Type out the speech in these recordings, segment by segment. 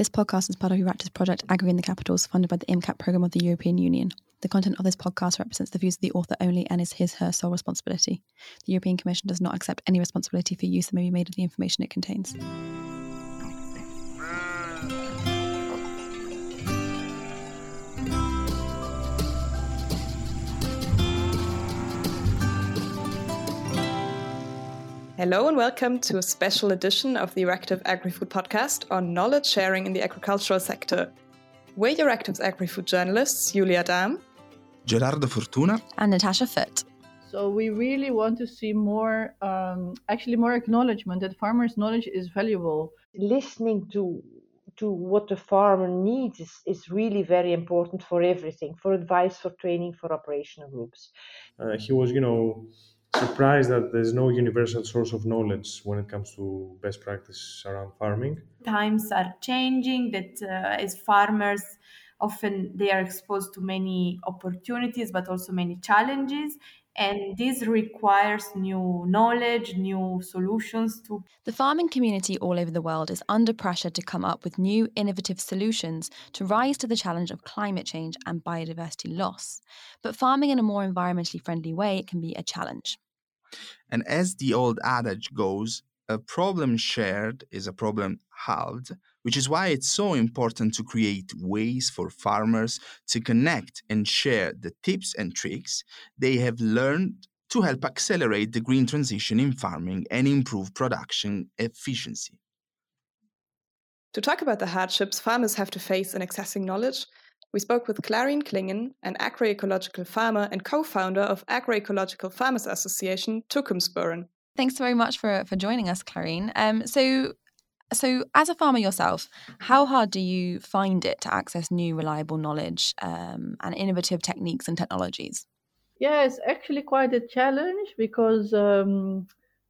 This podcast is part of Euractiv's project Agri in the Capitals, funded by the IMCAP program of the European Union. The content of this podcast represents the views of the author only and is his her sole responsibility. The European Commission does not accept any responsibility for use that may be made of the information it contains. Hello and welcome to a special edition of the Euractiv Agri-Food podcast on knowledge sharing in the agricultural sector. We're Euractiv's agri-food journalists, Julia Dahm, Gerardo Fortuna, and Natasha Foote. So we really want to see more, um, actually more acknowledgement that farmers' knowledge is valuable. Listening to to what the farmer needs is, is really very important for everything, for advice, for training, for operational groups. Uh, he was, you know, surprised that there's no universal source of knowledge when it comes to best practice around farming. Times are changing. That uh, as farmers, often they are exposed to many opportunities, but also many challenges. And this requires new knowledge, new solutions to. The farming community all over the world is under pressure to come up with new innovative solutions to rise to the challenge of climate change and biodiversity loss. But farming in a more environmentally friendly way can be a challenge. And as the old adage goes, a problem shared is a problem halved, which is why it's so important to create ways for farmers to connect and share the tips and tricks they have learned to help accelerate the green transition in farming and improve production efficiency. To talk about the hardships farmers have to face in accessing knowledge, we spoke with Klarien Klingen, an agroecological farmer and co-founder of Agroecological Farmers Association Toekomstboeren. Thanks very much for for joining us, Clarine. Um, so so, as a farmer yourself, how hard do you find it to access new, reliable knowledge um, and innovative techniques and technologies? Yeah, it's actually quite a challenge because um,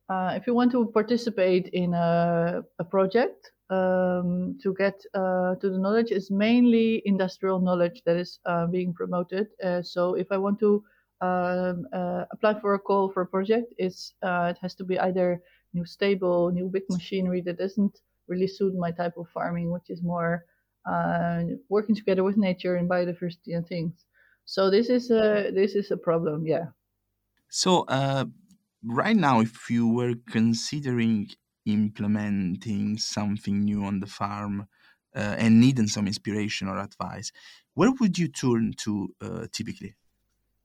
uh, if you want to participate in a, a project, um, to get uh, to the knowledge is mainly industrial knowledge that is uh, being promoted. Uh, so, if I want to um, uh, apply for a call for a project, it's uh, it has to be either new stable, new big machinery that doesn't really suit my type of farming, which is more uh, working together with nature and biodiversity and things. So this is a this is a problem, yeah. So uh, right now, if you were considering implementing something new on the farm uh, and needing some inspiration or advice, where would you turn to uh, typically?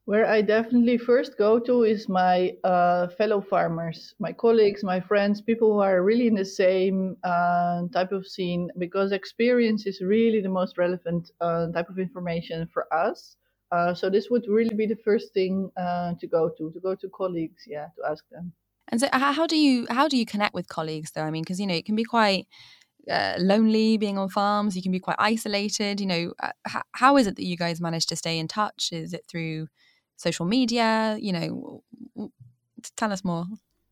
Where I definitely first go to is my uh, fellow farmers, my colleagues, my friends, people who are really in the same uh, type of scene, because experience is really the most relevant uh, type of information for us. Uh, so this would really be the first thing uh, to go to, to go to colleagues, yeah, to ask them. And so, how do you how do you connect with colleagues though? I mean, because you know it can be quite uh, lonely being on farms. You can be quite isolated. You know, h- how is it that you guys manage to stay in touch? Is it through social media? You know, tell us more.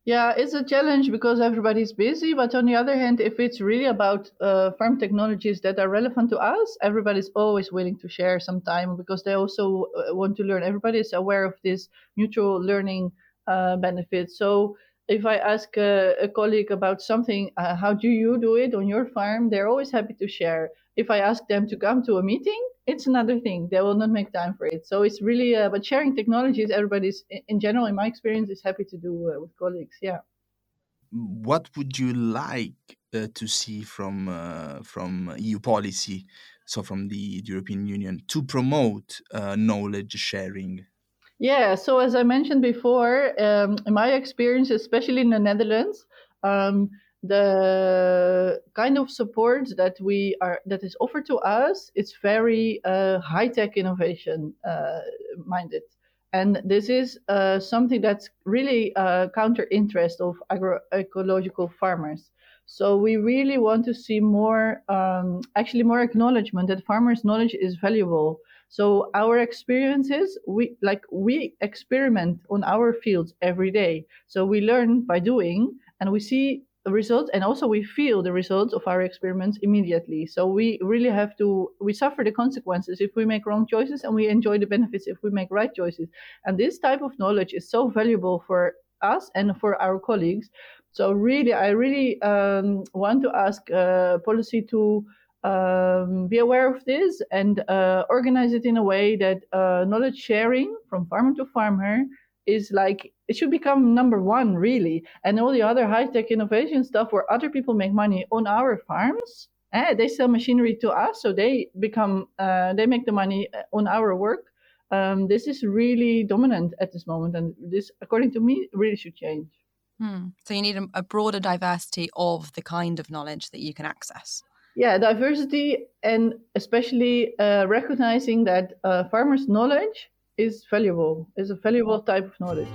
Yeah, it's a challenge because everybody's busy. But on the other hand, if it's really about uh, farm technologies that are relevant to us, everybody's always willing to share some time because they also uh, want to learn. Everybody is aware of this mutual learning uh, benefits. So if I ask a, a colleague about something, uh, how do you do it on your farm? They're always happy to share. If I ask them to come to a meeting, it's another thing. They will not make time for it. So it's really, uh, but sharing technologies, everybody's, in general, in my experience, is happy to do uh, with colleagues. Yeah. What would you like uh, to see from uh, from EU policy, so from the European Union, to promote uh, knowledge sharing? Yeah, so as I mentioned before, um, in my experience, especially in the Netherlands, um, the kind of support that we are that is offered to us is very uh, high tech innovation uh, minded, and this is uh, something that's really uh, counter interest of agroecological farmers. So we really want to see more, um, actually more acknowledgement that farmers' knowledge is valuable. So our experiences, we like we experiment on our fields every day. So we learn by doing, and we see results, and also we feel the results of our experiments immediately. So we really have to we suffer the consequences if we make wrong choices, and we enjoy the benefits if we make right choices. And this type of knowledge is so valuable for us and for our colleagues. So really, I really um, want to ask uh, policy to um, be aware of this and uh, organize it in a way that uh, knowledge sharing from farmer to farmer is like it should become number one really. And all the other high-tech innovation stuff where other people make money on our farms eh, they sell machinery to us so they become uh, they make the money uh, on our work. Um, this is really dominant at this moment and this according to me really should change. Hmm. so you need a, a broader diversity of the kind of knowledge that you can access. Yeah diversity and especially uh, recognizing that uh, farmers knowledge is valuable is a valuable type of knowledge.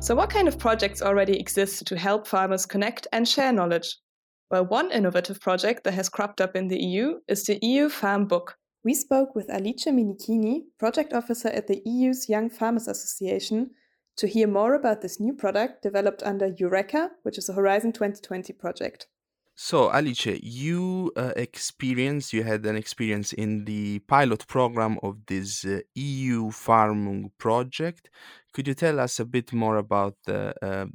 So what kind of projects already exist to help farmers connect and share knowledge? Well one innovative project that has cropped up in the eu is the eu farm book. We spoke with alice minichini project officer at the eu's young farmers association to hear more about this new product developed under Eureka, which is a Horizon 2020 project. So, Alice, you uh, you had an experience in the pilot program of this uh, EU Farming project. Could you tell us a bit more about uh,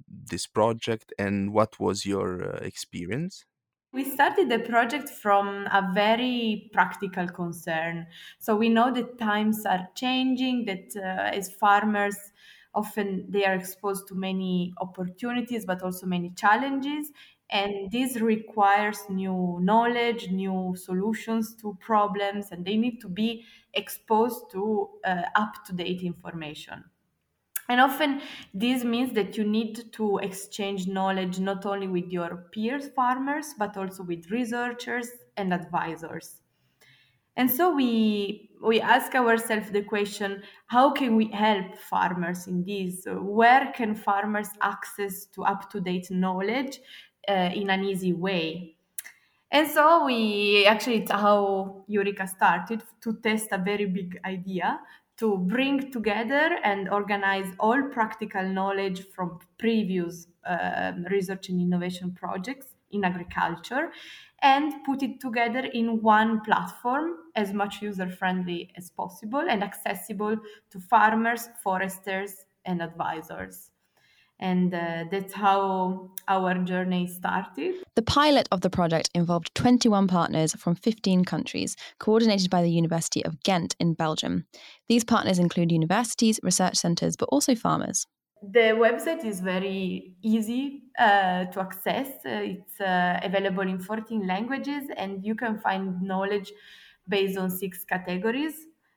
this project and what was your uh, experience? We started the project from a very practical concern. So, we know that times are changing, that uh, as farmers, often they are exposed to many opportunities but also many challenges and this requires new knowledge new solutions to problems and they need to be exposed to uh, up to date information. And often this means that you need to exchange knowledge not only with your peers farmers but also with researchers and advisors. And so we we ask ourselves the question how can we help farmers in this? Where can farmers access to up to date knowledge uh, in an easy way and so we actually it's how eureka started to test a very big idea to bring together and organize all practical knowledge from previous uh, research and innovation projects in agriculture and put it together in one platform as much user friendly as possible and accessible to farmers, foresters, and advisors. And uh, that's how our journey started. The pilot of the project involved 21 partners from 15 countries, coordinated by the University of Ghent in Belgium. These partners include universities, research centres, but also farmers. The website is very easy uh, to access. Uh, it's uh, available in 14 languages, and you can find knowledge based on six categories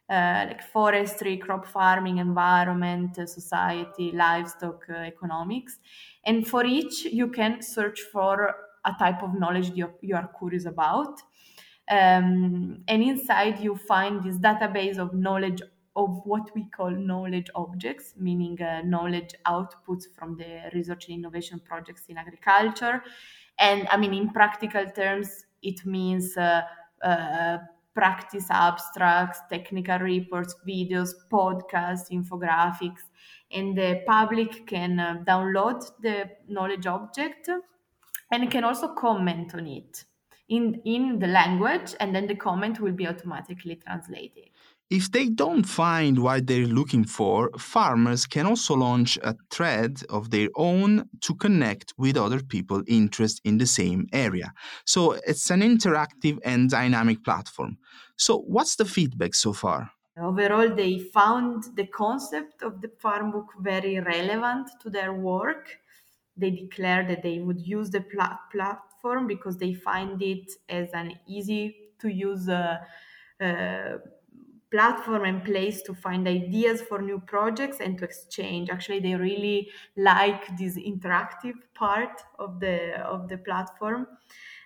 uh, like forestry, crop farming, environment, uh, society, livestock, uh, economics. And for each, you can search for a type of knowledge you, you are curious about. Um, and inside, you find this database of knowledge of what we call knowledge objects, meaning knowledge outputs from the research and innovation projects in agriculture. And I mean, in practical terms, it means practice abstracts, technical reports, videos, podcasts, infographics. And the public can uh, download the knowledge object and can also comment on it in, in the language, and then the comment will be automatically translated. If they don't find what they're looking for, farmers can also launch a thread of their own to connect with other people interested in the same area. So it's an interactive and dynamic platform. So, what's the feedback so far? Overall, they found the concept of the farm book very relevant to their work. They declared that they would use the pla- platform because they find it as an easy to use uh, uh, platform and place to find ideas for new projects and to exchange. Actually they really like this interactive part of the of the platform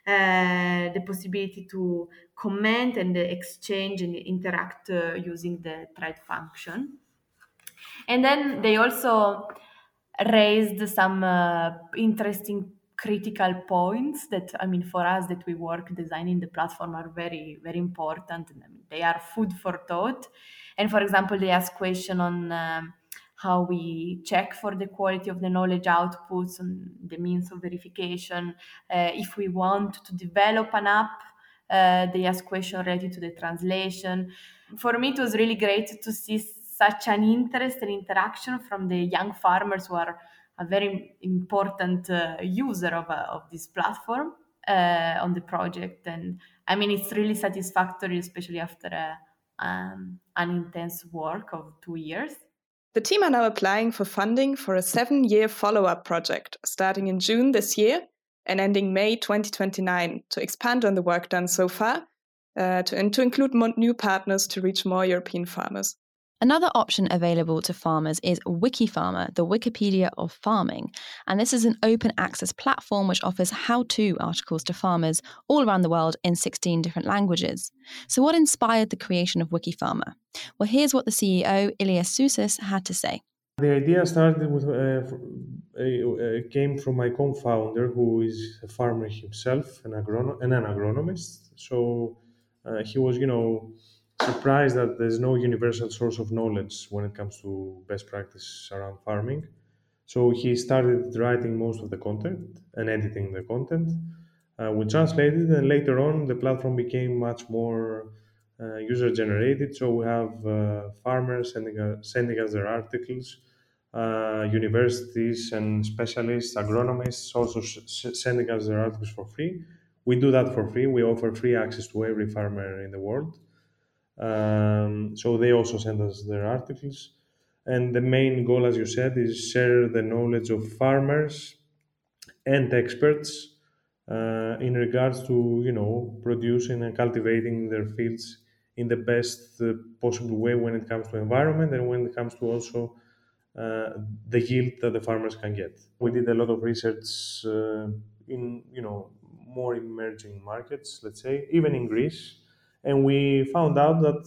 uh, the possibility to comment and exchange and interact uh, using the thread function. And then they also raised some uh, interesting critical points that i mean for us that we work designing the platform are very very important. And they are food for thought. And for example they ask question on um, how we check for the quality of the knowledge outputs and the means of verification. Uh, if we want to develop an app uh, they ask question related to the translation. For me it was really great to see such an interest and interaction from the young farmers who are a very important uh, user of, uh, of this platform uh, on the project. And I mean, it's really satisfactory, especially after a, um, an intense work of two years. The team are now applying for funding for a seven year follow up project starting in June this year and ending May 2029 to expand on the work done so far uh, to, and to include new partners to reach more European farmers. Another option available to farmers is Wikifarmer, the Wikipedia of farming. And this is an open access platform which offers how to articles to farmers all around the world in 16 different languages. So, what inspired the creation of Wikifarmer? Well, here's what the CEO, Ilias Sousis, had to say. The idea started with, uh, uh, came from my co founder, who is a farmer himself and, agrono- and an agronomist. So, uh, he was, you know, surprised that there's no universal source of knowledge when it comes to best practice around farming. So he started writing most of the content and editing the content. Uh, we translated, and later on, the platform became much more uh, user generated. So we have uh, farmers sending, uh, sending us their articles, uh, universities and specialists, agronomists also sh- sending us their articles for free. We do that for free. We offer free access to every farmer in the world. Um, so they also send us their articles. And the main goal, as you said, is share the knowledge of farmers and experts uh, in regards to you know producing and cultivating their fields in the best uh, possible way when it comes to environment and when it comes to also uh, the yield that the farmers can get. We did a lot of research uh, in you know more emerging markets, let's say, even in Greece and we found out that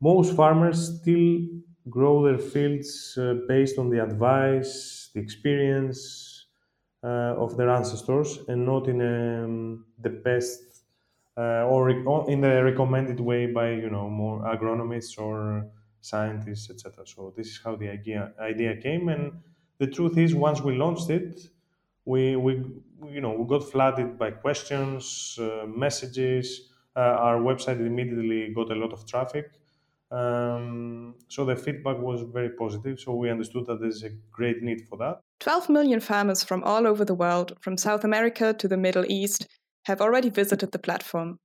most farmers still grow their fields uh, based on the advice, the experience uh, of their ancestors, and not in um, the best uh, or in the recommended way by you know more agronomists or scientists, etc. So this is how the idea idea came, and the truth is, once we launched it, we we you know we got flooded by questions, uh, messages our website immediately got a lot of traffic. Um, so the feedback was very positive. So we understood that there's a great need for that. 12 million farmers from all over the world, from South America to the Middle East, have already visited the platform.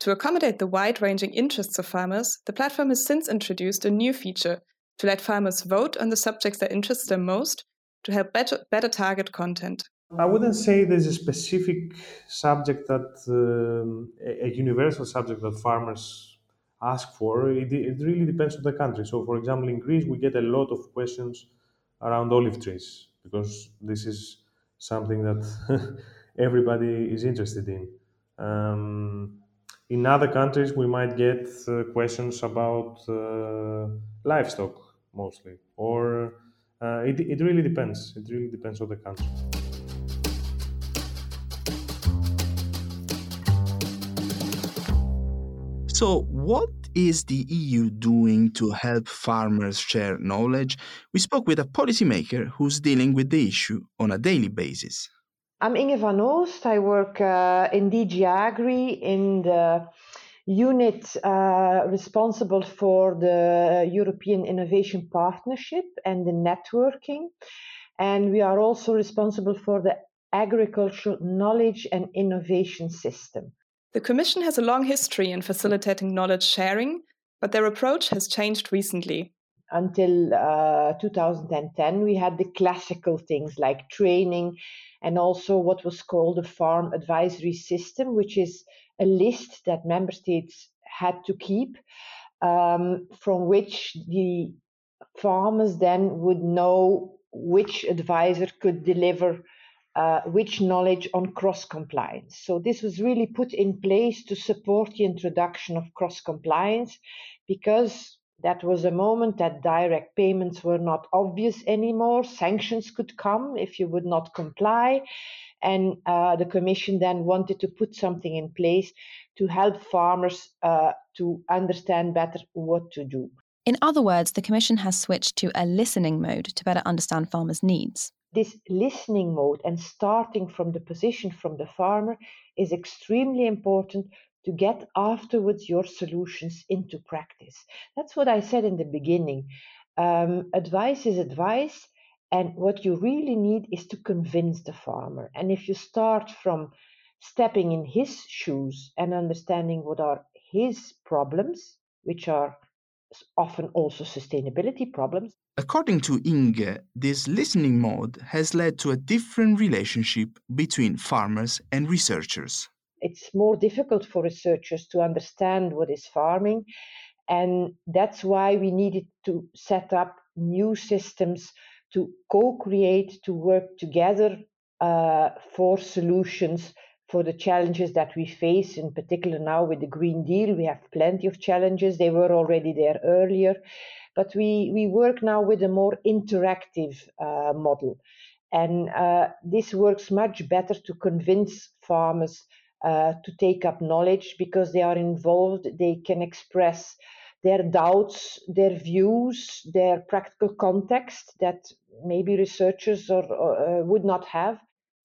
To accommodate the wide ranging interests of farmers, the platform has since introduced a new feature to let farmers vote on the subjects that interest them most to help better, better target content. I wouldn't say there's a specific subject that um, a, universal subject that farmers ask for. It, it really depends on the country. So, for example, in Greece, we get a lot of questions around olive trees because this is something that everybody is interested in. Um, in other countries, we might get uh, questions about uh, livestock mostly, or uh, it, it really depends. It really depends on the country. So, what is the EU doing to help farmers share knowledge? We spoke with a policymaker who's dealing with the issue on a daily basis. I'm Inge van Oost. I work uh, in DG Agri in the unit uh, responsible for the European Innovation Partnership and the networking. And we are also responsible for the agricultural knowledge and innovation system. The Commission has a long history in facilitating knowledge sharing, but their approach has changed recently. Until uh, 2010, we had the classical things like training and also what was called a farm advisory system, which is a list that member states had to keep, um, from which the farmers then would know which advisor could deliver uh, which knowledge on cross compliance. So, this was really put in place to support the introduction of cross compliance because that was a moment that direct payments were not obvious anymore. Sanctions could come if you would not comply. And uh, the Commission then wanted to put something in place to help farmers uh, to understand better what to do. In other words, the Commission has switched to a listening mode to better understand farmers' needs this listening mode and starting from the position from the farmer is extremely important to get afterwards your solutions into practice. That's what I said in the beginning. Um, advice is advice, And what you really need is to convince the farmer. And if you start from stepping in his shoes and understanding what are his problems, which are often also sustainability problems. According to Inge, this listening mode has led to a different relationship between farmers and researchers. It's more difficult for researchers to understand what is farming, and that's why we needed to set up new systems to co create, to work together uh, for solutions for the challenges that we face, in particular now with the Green Deal. We have plenty of challenges. They were already there earlier. But we, we work now with a more interactive uh, model. And uh, this works much better to convince farmers uh, to take up knowledge because they are involved, they can express their doubts, their views, their practical context that maybe researchers or, or uh, would not have.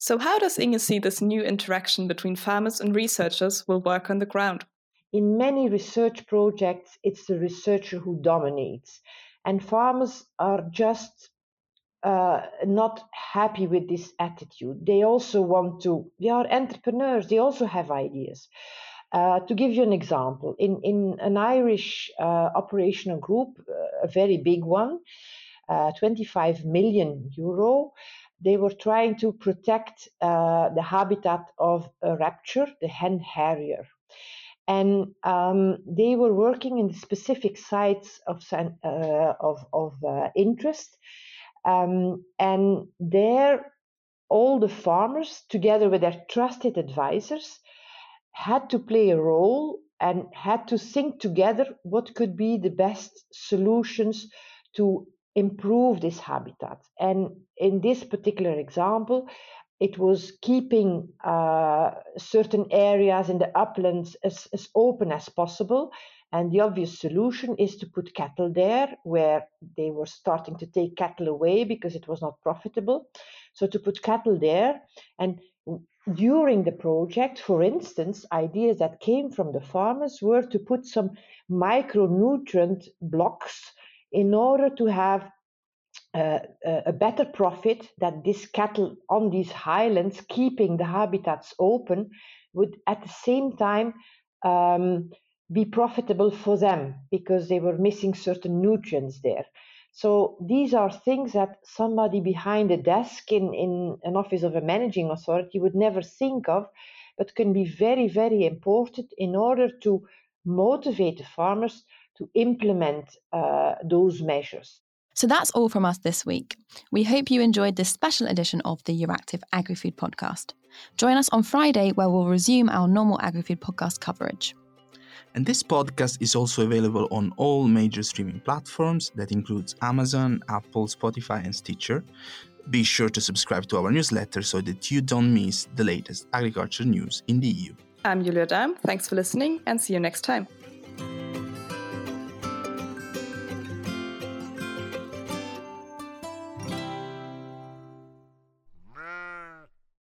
So, how does Inge see this new interaction between farmers and researchers will work on the ground? In many research projects, it's the researcher who dominates, and farmers are just uh, not happy with this attitude. They also want to, they are entrepreneurs, they also have ideas. Uh, to give you an example, in, in an Irish uh, operational group, uh, a very big one, uh, 25 million euro, they were trying to protect uh, the habitat of a raptor, the hen harrier. And um, they were working in the specific sites of, uh, of, of uh, interest. Um, and there, all the farmers, together with their trusted advisors, had to play a role and had to think together what could be the best solutions to improve this habitat. And in this particular example, it was keeping uh, certain areas in the uplands as, as open as possible. And the obvious solution is to put cattle there where they were starting to take cattle away because it was not profitable. So to put cattle there and during the project, for instance, ideas that came from the farmers were to put some micronutrient blocks in order to have uh, a better profit that this cattle on these highlands, keeping the habitats open, would at the same time um, be profitable for them because they were missing certain nutrients there. So these are things that somebody behind a desk in, in an office of a managing authority would never think of, but can be very, very important in order to motivate the farmers to implement uh, those measures. So that's all from us this week. We hope you enjoyed this special edition of the Euractiv AgriFood podcast. Join us on Friday where we'll resume our normal AgriFood podcast coverage. And this podcast is also available on all major streaming platforms that includes Amazon, Apple, Spotify and Stitcher. Be sure to subscribe to our newsletter so that you don't miss the latest agriculture news in the EU. I'm Julia Dahm. Thanks for listening and see you next time.